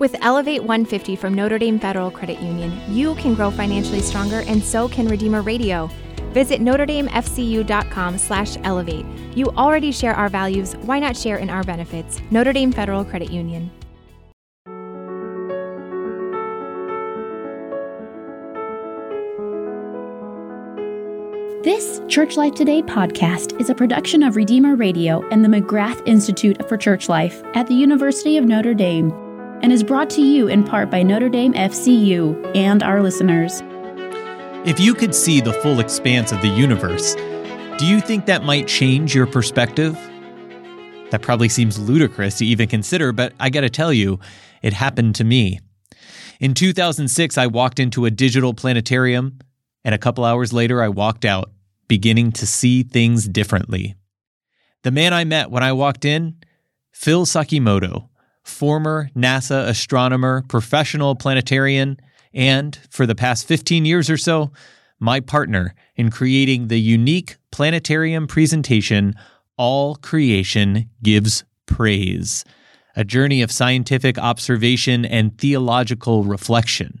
With Elevate 150 from Notre Dame Federal Credit Union, you can grow financially stronger and so can Redeemer Radio. Visit NotreDameFCU.com slash elevate. You already share our values. Why not share in our benefits? Notre Dame Federal Credit Union. This Church Life Today podcast is a production of Redeemer Radio and the McGrath Institute for Church Life at the University of Notre Dame and is brought to you in part by Notre Dame FCU and our listeners. If you could see the full expanse of the universe, do you think that might change your perspective? That probably seems ludicrous to even consider, but I gotta tell you, it happened to me. In 2006, I walked into a digital planetarium, and a couple hours later, I walked out beginning to see things differently. The man I met when I walked in, Phil Sakimoto, former NASA astronomer, professional planetarian, and for the past 15 years or so, my partner in creating the unique planetarium presentation, All Creation Gives Praise, a journey of scientific observation and theological reflection.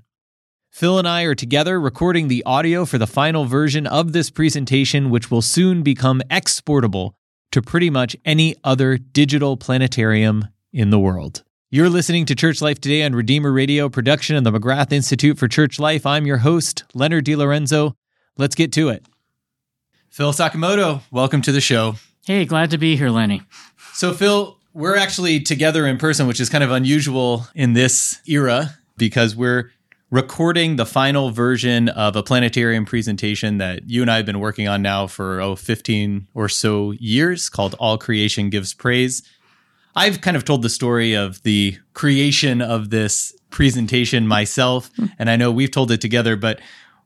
Phil and I are together recording the audio for the final version of this presentation, which will soon become exportable to pretty much any other digital planetarium in the world. You're listening to Church Life Today on Redeemer Radio, production of the McGrath Institute for Church Life. I'm your host, Leonard DiLorenzo. Let's get to it. Phil Sakimoto, welcome to the show. Hey, glad to be here, Lenny. So, Phil, we're actually together in person, which is kind of unusual in this era because we're recording the final version of a planetarium presentation that you and I have been working on now for oh 15 or so years called All Creation Gives Praise. I've kind of told the story of the creation of this presentation myself, hmm. and I know we've told it together, but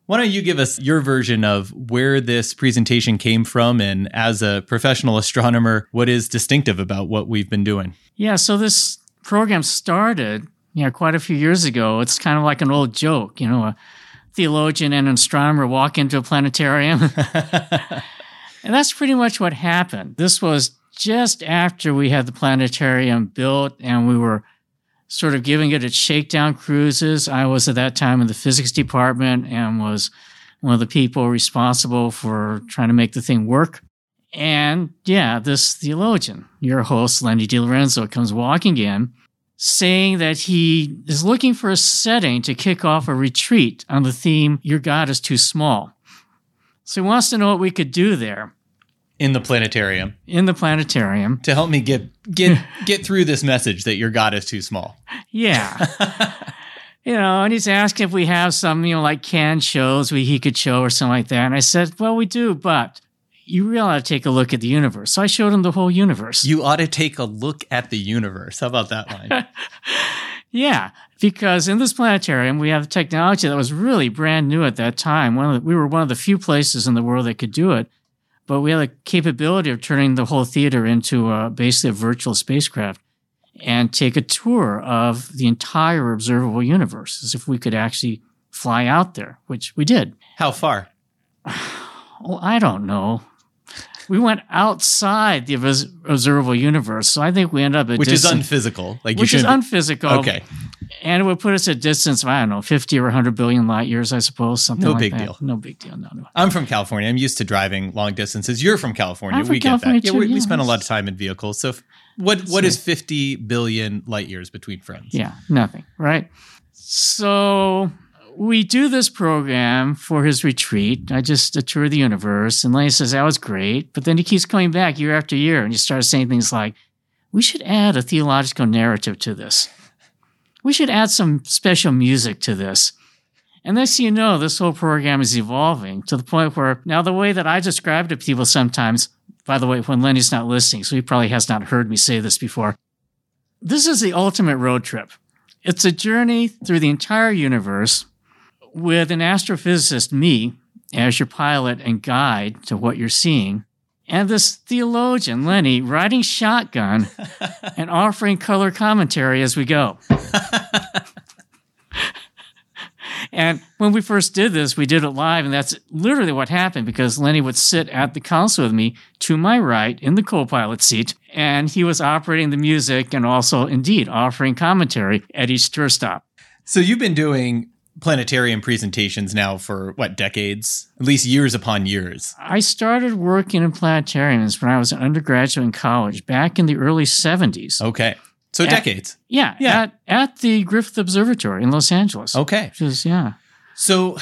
why don't you give us your version of where this presentation came from and as a professional astronomer, what is distinctive about what we've been doing? Yeah, so this program started you know, quite a few years ago. It's kind of like an old joke, you know, a theologian and an astronomer walk into a planetarium. and that's pretty much what happened. This was just after we had the planetarium built and we were sort of giving it its shakedown cruises. I was at that time in the physics department and was one of the people responsible for trying to make the thing work. And yeah, this theologian, your host, Lenny DiLorenzo, comes walking in saying that he is looking for a setting to kick off a retreat on the theme, Your God is Too Small. So he wants to know what we could do there. In the planetarium. In the planetarium. To help me get get get through this message that your God is too small. Yeah. you know, and he's asking if we have some, you know, like canned shows we he could show or something like that. And I said, Well, we do, but you really ought to take a look at the universe. So I showed him the whole universe. You ought to take a look at the universe. How about that line? yeah, because in this planetarium, we have technology that was really brand new at that time. One the, we were one of the few places in the world that could do it, but we had the capability of turning the whole theater into a, basically a virtual spacecraft and take a tour of the entire observable universe as if we could actually fly out there, which we did. How far? well, I don't know we went outside the observable universe. So I think we end up at which distance, is unphysical, like which is unphysical. Okay, and it would put us at distance of I don't know, fifty or hundred billion light years, I suppose. Something no like big that. deal. No big deal. No, no. I'm from California. I'm used to driving long distances. You're from California. From we California get that. Too, yeah, we, yeah, we spend a lot of time in vehicles. So, what what is 50 billion light years between friends? Yeah, nothing. Right. So we do this program for his retreat. I just a tour of the universe, and Lenny says that was great. But then he keeps coming back year after year, and he starts saying things like, "We should add a theological narrative to this. We should add some special music to this." And next you know, this whole program is evolving to the point where now the way that I describe to people sometimes, by the way, when Lenny's not listening, so he probably has not heard me say this before. This is the ultimate road trip. It's a journey through the entire universe with an astrophysicist, me, as your pilot and guide to what you're seeing, and this theologian, Lenny, riding shotgun and offering color commentary as we go. And when we first did this, we did it live, and that's literally what happened because Lenny would sit at the console with me to my right in the co pilot seat, and he was operating the music and also, indeed, offering commentary at each tour stop. So you've been doing planetarium presentations now for what decades? At least years upon years. I started working in planetariums when I was an undergraduate in college back in the early 70s. Okay. So At- decades. Yeah, Yeah. At, at the Griffith Observatory in Los Angeles. Okay. Is, yeah. So,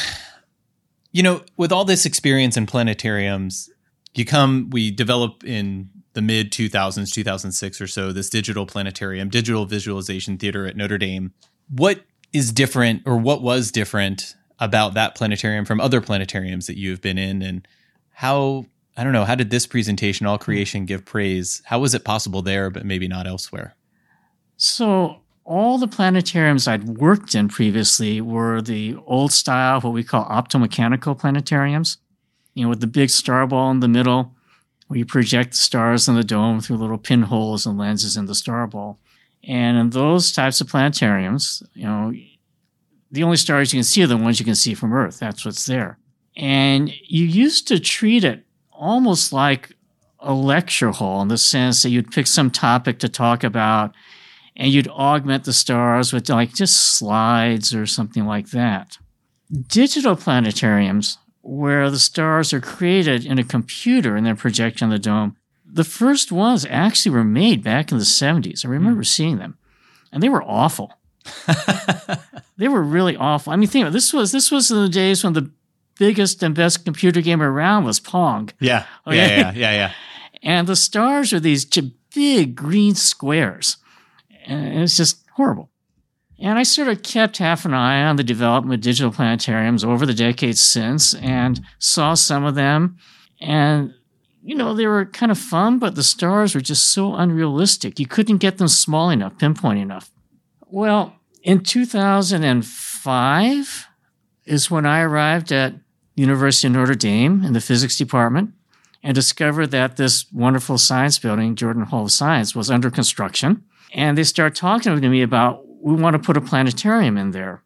you know, with all this experience in planetariums, you come, we develop in the mid 2000s, 2006 or so, this digital planetarium, digital visualization theater at Notre Dame. What is different or what was different about that planetarium from other planetariums that you've been in? And how, I don't know, how did this presentation, All Creation Give Praise, how was it possible there, but maybe not elsewhere? So all the planetariums I'd worked in previously were the old style, what we call optomechanical planetariums, you know, with the big star ball in the middle, where you project the stars in the dome through little pinholes and lenses in the star ball. And in those types of planetariums, you know, the only stars you can see are the ones you can see from Earth. That's what's there. And you used to treat it almost like a lecture hall in the sense that you'd pick some topic to talk about and you'd augment the stars with like just slides or something like that. Digital planetariums, where the stars are created in a computer and then projected on the dome, the first ones actually were made back in the 70s. I remember hmm. seeing them, and they were awful. they were really awful. I mean, think about it. this was this was in the days when the biggest and best computer game around was Pong. Yeah. Okay. Yeah, yeah, yeah, yeah. And the stars are these big green squares. And it's just horrible. And I sort of kept half an eye on the development of digital planetariums over the decades since and saw some of them. And, you know, they were kind of fun, but the stars were just so unrealistic. You couldn't get them small enough, pinpoint enough. Well, in 2005 is when I arrived at University of Notre Dame in the physics department and discovered that this wonderful science building, Jordan Hall of Science, was under construction. And they start talking to me about, we want to put a planetarium in there.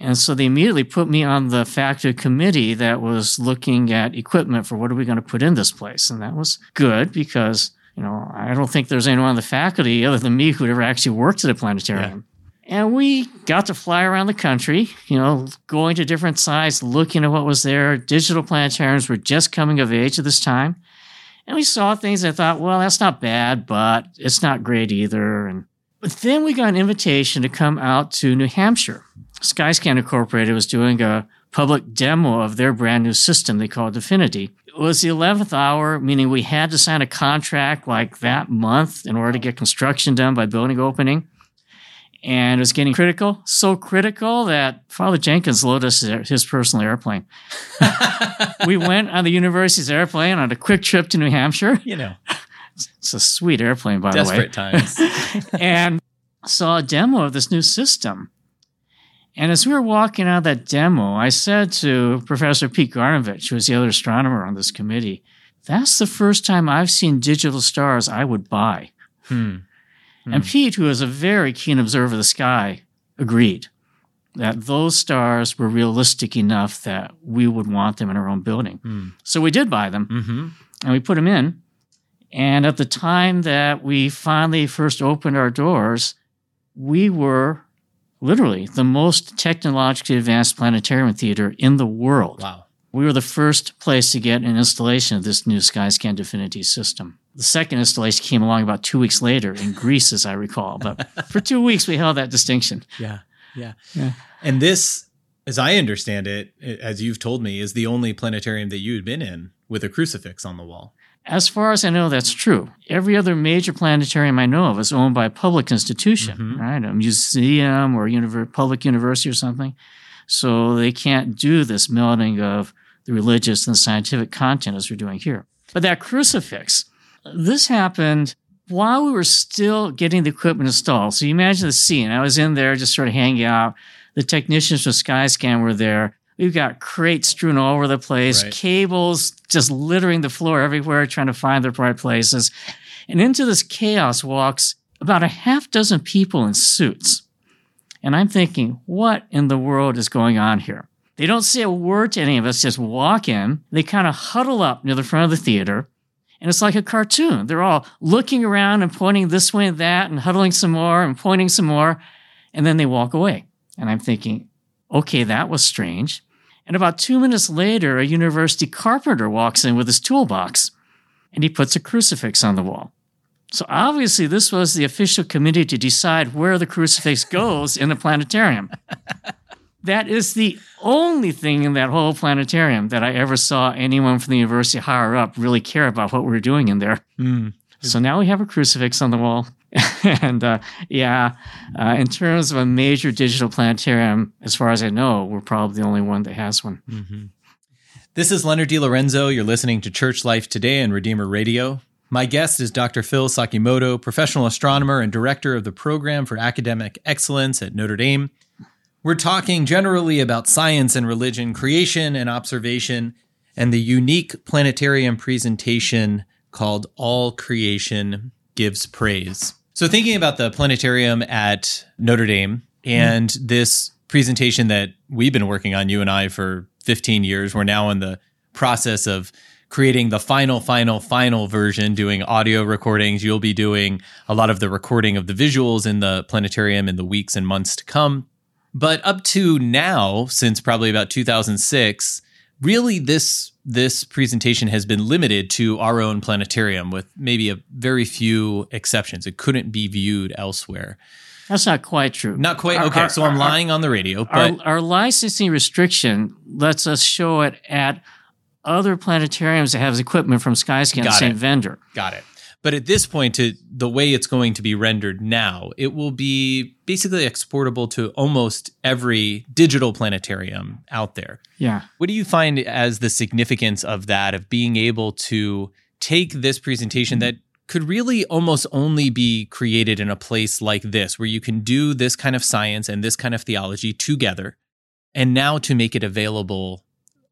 And so they immediately put me on the faculty committee that was looking at equipment for what are we going to put in this place. And that was good because, you know, I don't think there's anyone on the faculty other than me who'd ever actually worked at a planetarium. And we got to fly around the country, you know, going to different sites, looking at what was there. Digital planetariums were just coming of age at this time. And we saw things and thought, well, that's not bad, but it's not great either. And but then we got an invitation to come out to New Hampshire. Sky-Skan Incorporated was doing a public demo of their brand new system they called Affinity. It was the 11th hour, meaning we had to sign a contract like that month in order to get construction done by building opening and it was getting critical, so critical that Father Jenkins loaded us his personal airplane. we went on the university's airplane on a quick trip to New Hampshire. You know, It's a sweet airplane, by the way. desperate times. and saw a demo of this new system. And as we were walking out of that demo, I said to Professor Pete Garnavich, who was the other astronomer on this committee, that's the first time I've seen digital stars I would buy. Hmm. And Pete, who is a very keen observer of the sky, agreed that those stars were realistic enough that we would want them in our own building. Hmm. So we did buy them Mm-hmm. and we put them in. And at the time that we finally first opened our doors, we were literally the most technologically advanced planetarium theater in the world. Wow. We were the first place to get an installation of this new Sky-Skan Definiti system. The second installation came along about two weeks later in Greece, as I recall. But for two weeks, we held that distinction. Yeah. Yeah. Yeah. And this, as I understand it, as you've told me, is the only planetarium that you had been in with a crucifix on the wall. As far as I know, that's true. Every other major planetarium I know of is owned by a public institution, Mhm. right? A museum or univer- public university or something. So they can't do this melding of the religious and scientific content as we're doing here. But that crucifix, this happened while we were still getting the equipment installed. So you imagine the scene. I was in there just sort of hanging out. The technicians from Sky-Skan were there. We've got crates strewn all over the place, Right. cables just littering the floor everywhere, trying to find the right places. And into this chaos walks about a half dozen people in suits. And I'm thinking, what in the world is going on here? They don't say a word to any of us, just walk in. They kind of huddle up near the front of the theater. And it's like a cartoon. They're all looking around and pointing this way and that and huddling some more and pointing some more. And then they walk away. And I'm thinking, okay, that was strange. And about two minutes later, a university carpenter walks in with his toolbox and he puts a crucifix on the wall. So obviously, this was the official committee to decide where the crucifix goes in the planetarium. that is the only thing in that whole planetarium that I ever saw anyone from the university higher up really care about what we were doing in there. Mm. So now we have a crucifix on the wall. and uh, yeah, uh, in terms of a major digital planetarium, as far as I know, we're probably the only one that has one. Mm-hmm. This is Leonard DiLorenzo. You're listening to Church Life Today and Redeemer Radio. My guest is Dr. Phil Sakimoto, professional astronomer and director of the Program for Academic Excellence at Notre Dame. We're talking generally about science and religion, creation and observation, and the unique planetarium presentation called All Creation Gives Praise. So, thinking about the planetarium at Notre Dame and mm. this presentation that we've been working on, you and I, for 15 years, we're now in the process of creating the final, final, final version, doing audio recordings. You'll be doing a lot of the recording of the visuals in the planetarium in the weeks and months to come. But up to now, since probably about 2006, really this this presentation has been limited to our own planetarium with maybe a very few exceptions. It couldn't be viewed elsewhere. That's not quite true. Not quite. Okay, our, so I'm our, lying on the radio. But our, our licensing restriction lets us show it at other planetariums that have equipment from Sky-Skan, the same vendor. Got it. But at this point, to the way it's going to be rendered now, it will be basically exportable to almost every digital planetarium out there. Yeah. What do you find as the significance of that, of being able to take this presentation that could really almost only be created in a place like this, where you can do this kind of science and this kind of theology together, and now to make it available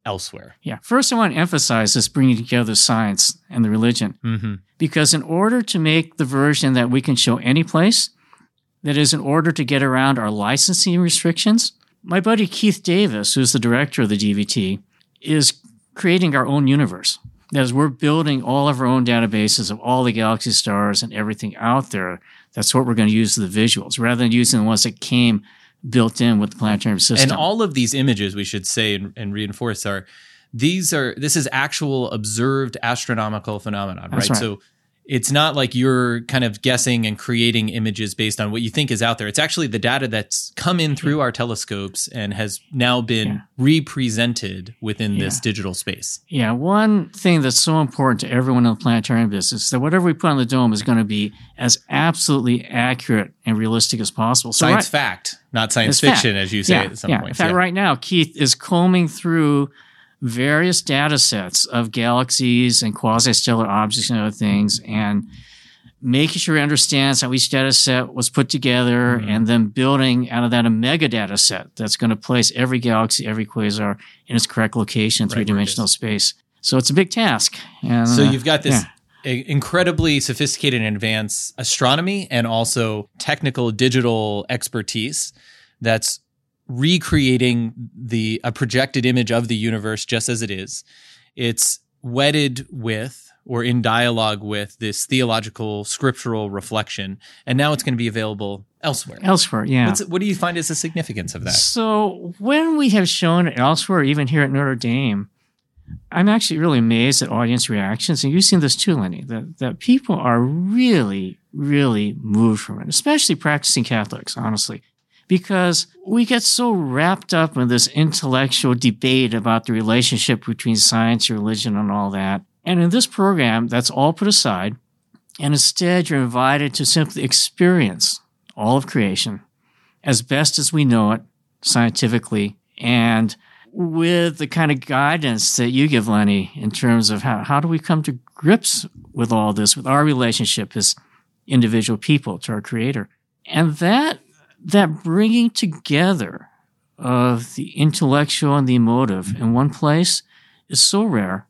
elsewhere. Yeah. First, I want to emphasize this bringing together science and the religion. Mm-hmm. Because in order to make the version that we can show any place, that is, in order to get around our licensing restrictions, my buddy Keith Davis, who's the director of the DVT, is creating our own universe. That is, we're building all of our own databases of all the galaxy stars and everything out there. That's what we're going to use the visuals rather than using the ones that came built in with the planetarium system. And all of these images, we should say and, and reinforce, are these are this is actual observed astronomical phenomenon, right? right? So it's not like you're kind of guessing and creating images based on what you think is out there. It's actually the data that's come in through our telescopes and has now been yeah. represented within yeah. this digital space. Yeah. One thing that's so important to everyone in the planetarium business is that whatever we put on the dome is going to be as absolutely accurate and realistic as possible. So science right, fact, not science fiction, fact. as you say yeah, at some yeah. point. In fact, right now, Keith is combing through various data sets of galaxies and quasi-stellar objects and other things and making sure he understands how each data set was put together mm-hmm. and then building out of that a mega data set that's going to place every galaxy, every quasar in its correct location in right, three-dimensional space. So it's a big task. And, so you've got this yeah. incredibly sophisticated and advanced astronomy and also technical digital expertise that's recreating the a projected image of the universe just as it is. It's wedded with or in dialogue with this theological scriptural reflection and now it's going to be available elsewhere. Elsewhere yeah. What's, what do you find is the significance of that? So when we have shown it elsewhere even here at notre dame i'm actually really amazed at audience reactions and you've seen this too lenny that, that people are really really moved from it especially practicing catholics honestly because we get so wrapped up in this intellectual debate about the relationship between science, and religion, and all that. And in this program, that's all put aside. And instead, you're invited to simply experience all of creation as best as we know it scientifically and with the kind of guidance that you give, Lenny, in terms of how, how do we come to grips with all this, with our relationship as individual people to our creator. And that that bringing together of the intellectual and the emotive in one place is so rare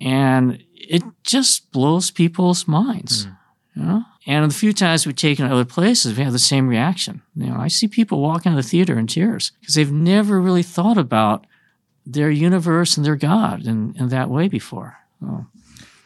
and it just blows people's minds. Mm. You know? And the few times we've taken it other places, we have the same reaction. You know, I see people walking out of the theater in tears because they've never really thought about their universe and their God in, in that way before. Oh.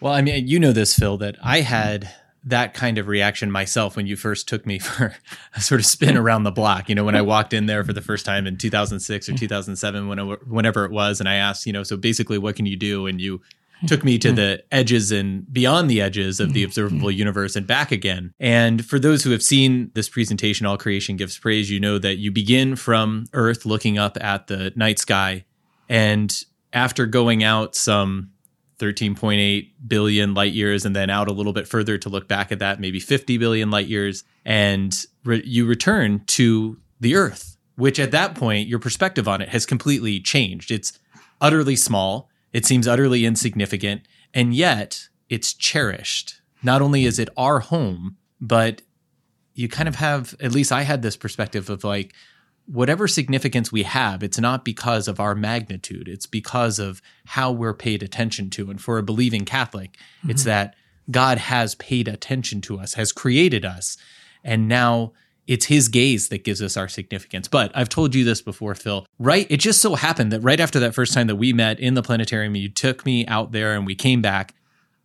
Well, I mean, you know this, Phil, that I had that kind of reaction myself when you first took me for a sort of spin around the block. You know, when I walked in there for the first time in 2006 or mm. 2007, whenever it was, and I asked, you know, so basically, what can you do? And you mm. took me to mm. the edges and beyond the edges of the observable universe and back again. And for those who have seen this presentation, All Creation Gives Praise, you know that you begin from Earth looking up at the night sky. And after going out some 13.8 billion light years and then out a little bit further to look back at that, maybe 50 billion light years, and re- you return to the Earth, which at that point, your perspective on it has completely changed. It's utterly small it seems utterly insignificant, and yet it's cherished. Not only is it our home, but you kind of have, at least I had this perspective of like, whatever significance we have, it's not because of our magnitude, it's because of how we're paid attention to. And for a believing Catholic, mm-hmm. it's that God has paid attention to us, has created us, and now it's his gaze that gives us our significance. But I've told you this before, Phil. Right? It just so happened that right after that first time that we met in the planetarium, you took me out there and we came back.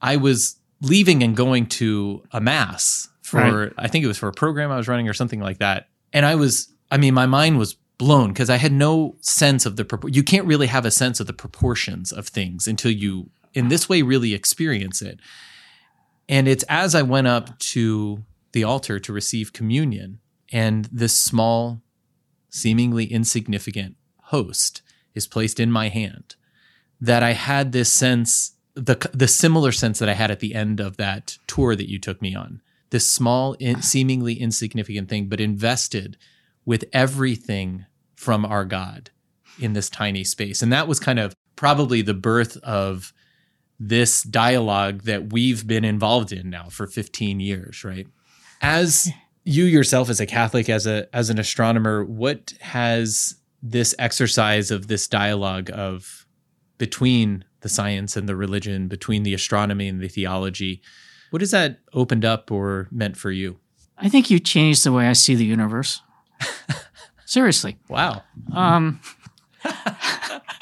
I was leaving and going to a mass for, right. I think it was for a program I was running or something like that. And I was, I mean, my mind was blown because I had no sense of the, you can't really have a sense of the proportions of things until you, in this way, really experience it. And it's as I went up to the altar to receive communion and this small, seemingly insignificant host is placed in my hand that I had this sense, the, the similar sense that I had at the end of that tour that you took me on. This small, in, seemingly insignificant thing, but invested with everything from our God in this tiny space. And that was kind of probably the birth of this dialogue that we've been involved in now for 15 years, right? As you yourself as a Catholic, as a as an astronomer, what has this exercise of this dialogue of between the science and the religion, between the astronomy and the theology, what has that opened up or meant for you? I think you changed the way I see the universe. Seriously. Wow. Um,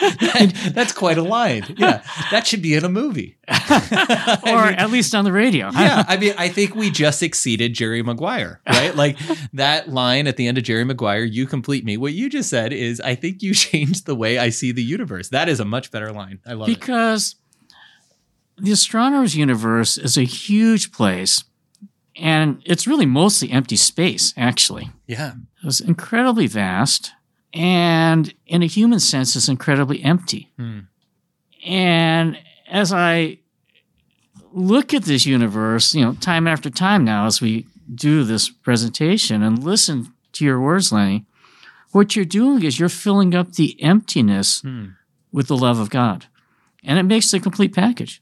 that's quite a line. Yeah, that should be in a movie, or I mean, at least on the radio. yeah, I mean, I think we just exceeded Jerry Maguire, right? Like that line at the end of Jerry Maguire, "You complete me." What you just said is, I think you changed the way I see the universe. That is a much better line. I love because it because the astronomer's universe is a huge place. And it's really mostly empty space, actually. Yeah. It's incredibly vast and in a human sense, it's incredibly empty. Hmm. And as I look at this universe, you know, time after time now, as we do this presentation and listen to your words, Lenny, what you're doing is you're filling up the emptiness hmm. with the love of God. And it makes the complete package.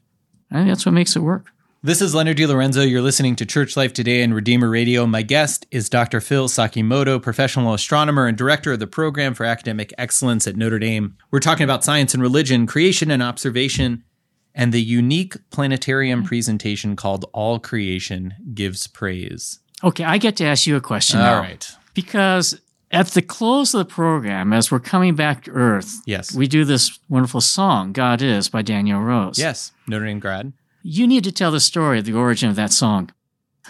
I think that's what makes it work. This is Leonard DiLorenzo. You're listening to Church Life Today and Redeemer Radio. My guest is Dr. Phil Sakimoto, professional astronomer and director of the program for academic excellence at Notre Dame. We're talking about science and religion, creation and observation, and the unique planetarium presentation called All Creation Gives Praise. Okay, I get to ask you a question. All now. right. Because at the close of the program, as we're coming back to Earth, yes, we do this wonderful song, God Is by Danielle Rose. Yes, Notre Dame grad you need to tell the story of the origin of that song.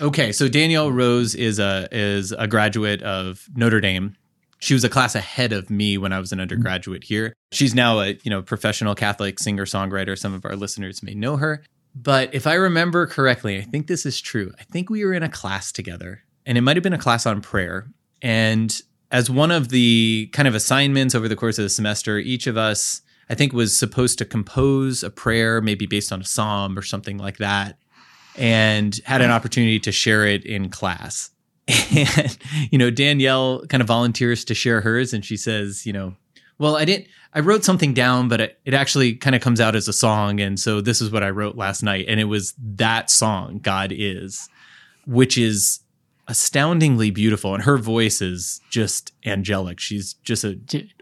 Okay, so Danielle Rose is a is a graduate of Notre Dame. She was a class ahead of me when I was an undergraduate here. She's now a you know professional Catholic singer songwriter. Some of our listeners may know her. But if I remember correctly, I think this is true. I think we were in a class together, and it might have been a class on prayer. And as one of the kind of assignments over the course of the semester, each of us I think was supposed to compose a prayer, maybe based on a psalm or something like that, and had an opportunity to share it in class. And, you know, Danielle kind of volunteers to share hers, and she says, you know, well, I didn't, I wrote something down, but it, it actually kind of comes out as a song. And so this is what I wrote last night. And it was that song, God Is, which is astoundingly beautiful. And her voice is just angelic. She's just a,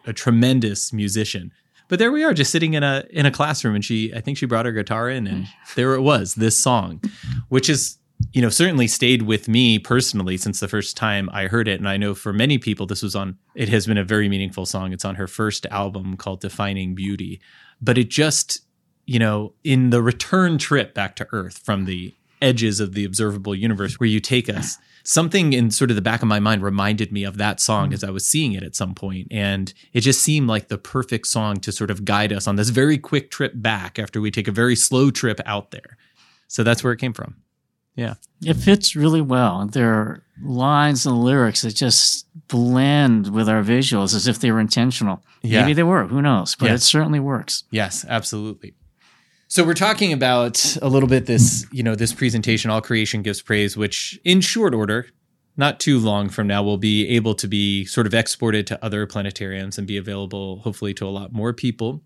a tremendous musician. But there we are, just sitting in a in a classroom, and she I think she brought her guitar in, and there it was, this song, which is you know, certainly stayed with me personally since the first time I heard it. And I know for many people, this was on, it has been a very meaningful song. It's on her first album called Defining Beauty. But it just, you know, in the return trip back to Earth from the edges of the observable universe where you take us, something in sort of the back of my mind reminded me of that song as I was seeing it at some point. And it just seemed like the perfect song to sort of guide us on this very quick trip back after we take a very slow trip out there. So that's where it came from. Yeah. It fits really well. There are lines and lyrics that just blend with our visuals as if they were intentional. Yeah. Maybe they were, who knows? But Yeah. it certainly works. Yes, absolutely. So we're talking about a little bit this, you know, this presentation, All Creation Gives Praise, which in short order, not too long from now, will be able to be sort of exported to other planetariums and be available hopefully to a lot more people.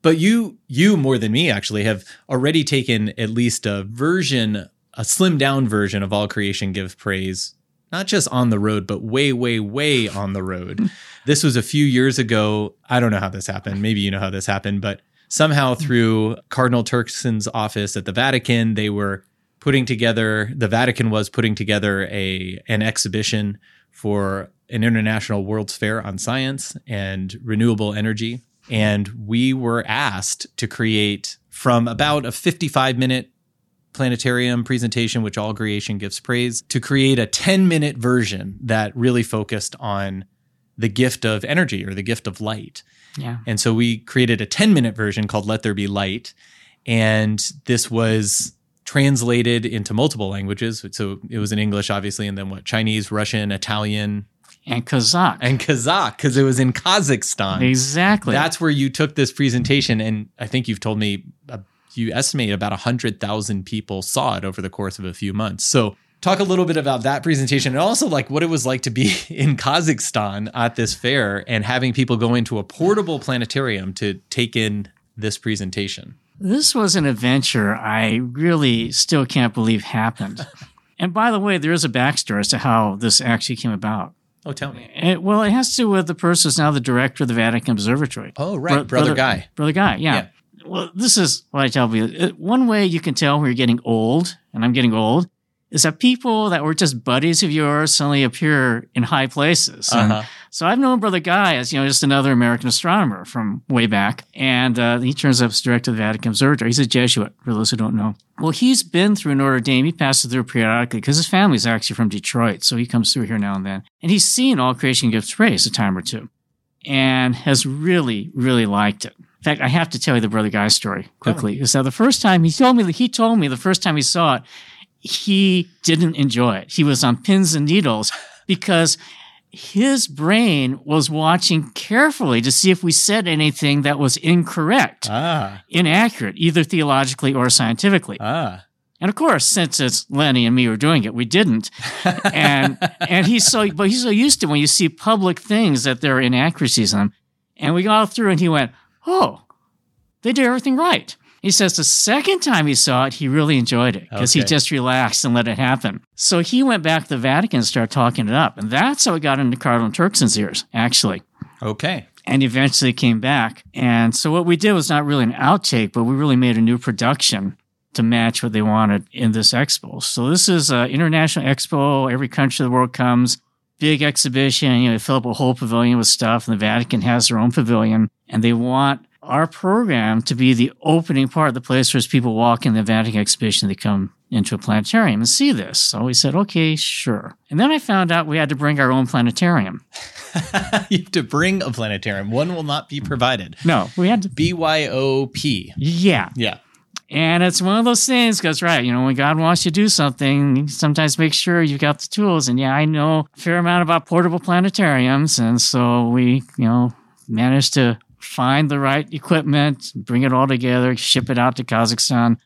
But you, you more than me actually, have already taken at least a version, a slimmed down version of All Creation Gives Praise, not just on the road, but way, way, way on the road. this was a few years ago. I don't know how this happened. Maybe you know how this happened, but somehow mm-hmm. through Cardinal Turkson's office at the Vatican, they were putting together the Vatican was putting together a an exhibition for an international World's Fair on science and renewable energy. And we were asked to create from about a 55 minute planetarium presentation, which all creation gives praise, to create a 10 minute version that really focused on the gift of energy or the gift of light. Yeah. And so we created a 10 minute version called Let There Be Light. And this was translated into multiple languages. So it was in English, obviously, and then what? Chinese, Russian, Italian, And Kazakh. and Kazakh, because it was in Kazakhstan. exactly. That's where you took this presentation. And I think you've told me uh, you estimate about 100,000 people saw it over the course of a few months. So talk a little bit about that presentation and also like what it was like to be in Kazakhstan at this fair and having people go into a portable planetarium to take in this presentation. This was an adventure I really still can't believe happened. and by the way, there is a backstory as to how this actually came about. Oh, tell me. It, well, it has to do with the person who's now the director of the Vatican Observatory. Oh, right. Bro- Brother, Guy. Brother Guy, yeah. Well, this is what I tell people. One way you can tell when you're getting old, and I'm getting old, is that people that were just buddies of yours suddenly appear in high places. Uh-huh. so I've known Brother Guy as, you know, just another American astronomer from way back. And uh, he turns up as director of the Vatican Observatory. He's a Jesuit, for those who don't know. Well, he's been through Notre Dame. He passes through periodically because his family's actually from Detroit. So he comes through here now and then. And he's seen All Creation Gives Praise a time or two and has really, really liked it. In fact, I have to tell you the Brother Guy story quickly. Is that the first time he told me that he told me the first time he saw it, he didn't enjoy it. He was on pins and needles because his brain was watching carefully to see if we said anything that was incorrect, Ah, inaccurate, either theologically or scientifically. ah. And of course, since it's Lenny and me who are doing it, we didn't. And and he's so but he's so used to when you see public things that there are inaccuracies in them. And we got through and he went, Oh, they did everything right. He says the second time he saw it, he really enjoyed it because he just relaxed and let it happen. So he went back to the Vatican and started talking it up. And that's how it got into Cardinal Turkson's ears, actually Okay. and eventually came back. And so what we did was not really an outtake, but we really made a new production to match what they wanted in this expo. So this is an international expo. Every country of the world comes. Big exhibition. You know, they fill up a whole pavilion with stuff, and the Vatican has their own pavilion. And they want our program to be the opening part, the place where as people walk in the Vatican exhibition, they come into a planetarium and see this. So we said, okay, sure. And then I found out we had to bring our own planetarium. you have to bring a planetarium. One will not be provided. No, we had to. BYOP. Yeah. Yeah. And it's one of those things because, right, you know, when God wants you to do something, sometimes make sure you've got the tools. And yeah, I know a fair amount about portable planetariums. And so we, you know, managed to find the right equipment, bring it all together, ship it out to Kazakhstan.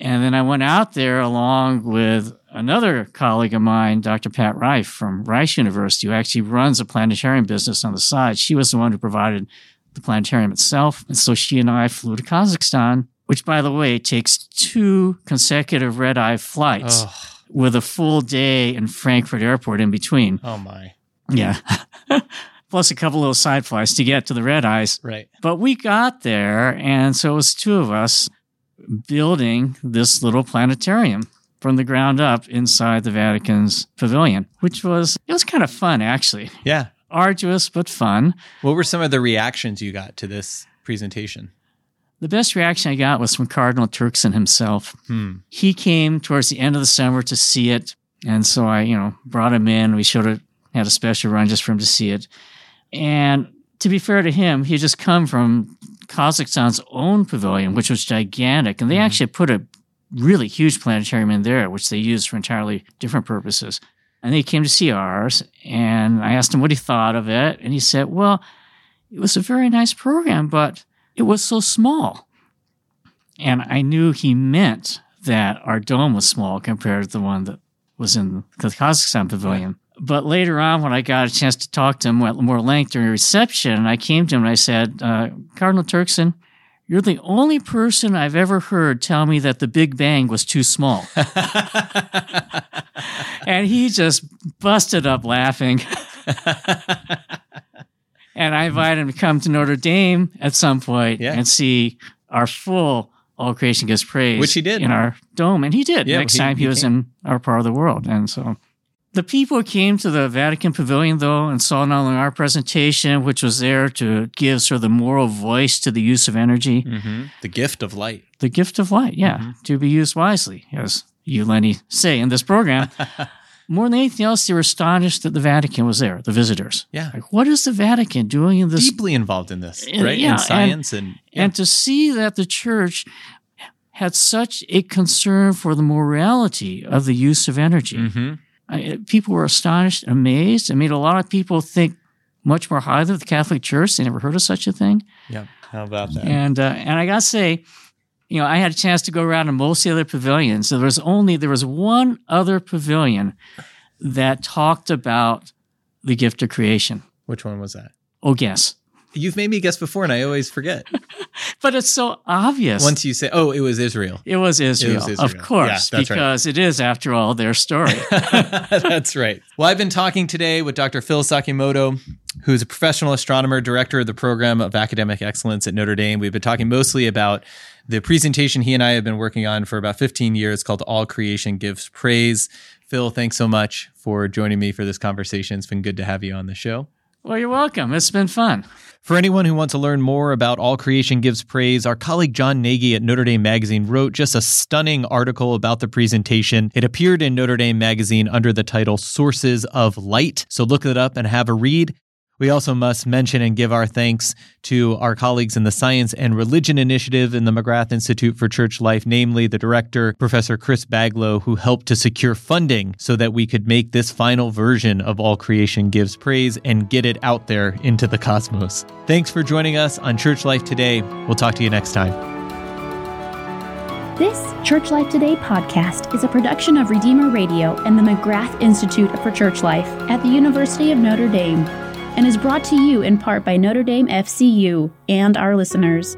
And then I went out there along with another colleague of mine, Dr. Pat Reiff from Rice University, who actually runs a planetarium business on the side. She was the one who provided the planetarium itself. And so she and I flew to Kazakhstan, which, by the way, takes two consecutive red eye flights Oh, with a full day in Frankfurt Airport in between. oh my. Yeah. Plus a couple little side flights to get to the red eyes. Right. But we got there, and so it was two of us building this little planetarium from the ground up inside the Vatican's pavilion, which was it was kind of fun actually. Yeah. Arduous but fun. What were some of the reactions you got to this presentation? The best reaction I got was from Cardinal Turkson himself. Hmm. He came towards the end of the summer to see it, and so I, you know, brought him in. We showed it, had a special run just for him to see it. And to be fair to him, he had just come from Kazakhstan's own pavilion, which was gigantic, and they mm-hmm. actually put a really huge planetarium in there, which they used for entirely different purposes. And he came to see ours, and I asked him what he thought of it, and he said, "Well, it was a very nice program, but it was so small." And I knew he meant that our dome was small compared to the one that was in the Kazakhstan pavilion. But later on, when I got a chance to talk to him at more length during a reception, I came to him and I said, uh, Cardinal Turkson, you're the only person I've ever heard tell me that the Big Bang was too small. and he just busted up laughing. and I invited him to come to Notre Dame at some point Yeah. and see our full All Creation Gives Praise. Which he did. In our dome. And he did Yeah, next he- time he, he was came. in our part of the world. And so the people came to the Vatican Pavilion, though, and saw not only our presentation, which was there to give sort of the moral voice to the use of energy, Mm-hmm. The gift of light. the gift of light, yeah, Mm-hmm. to be used wisely, as you, Lenny, say in this program. More than anything else, they were astonished that the Vatican was there, the visitors. Yeah. Like, what is the Vatican doing in this? Deeply involved in this, right? yeah, in and- science and, yeah. And to see that the church had such a concern for the morality of the use of energy. Mhm. I, people were astonished, amazed. It made a lot of people think much more highly of the Catholic Church. They never heard of such a thing. yeah. How about that? And uh, and I gotta say, you know, I had a chance to go around to most of the other pavilions. So There was only there was one other pavilion that talked about the gift of creation. Which one was that? Oh, guess. You've made me guess before, and I always forget. But it's so obvious. Once you say, "Oh, it was Israel," it was Israel, Israel. of Yeah, course, right. because it is, after all, their story. That's right. Well, I've been talking today with Dr. Phil Sakimoto, who's a professional astronomer, director of the program of academic excellence at Notre Dame. We've been talking mostly about the presentation he and I have been working on for about 15 years called All Creation Gives Praise. Phil, thanks so much for joining me for this conversation. It's been good to have you on the show. Well, you're welcome. It's been fun. For anyone who wants to learn more about All Creation Gives Praise, our colleague John Nagy at Notre Dame Magazine wrote just a stunning article about the presentation. It appeared in Notre Dame Magazine under the title Sources of Light. So look it up and have a read. We also must mention and give our thanks to our colleagues in the Science and Religion Initiative in the McGrath Institute for Church Life, namely the director, Professor Chris Baglow, who helped to secure funding so that we could make this final version of All Creation Gives Praise and get it out there into the cosmos. Thanks for joining us on Church Life Today. We'll talk to you next time. This Church Life Today podcast is a production of Redeemer Radio and the McGrath Institute for Church Life at the University of Notre Dame and is brought to you in part by Notre Dame FCU and our listeners.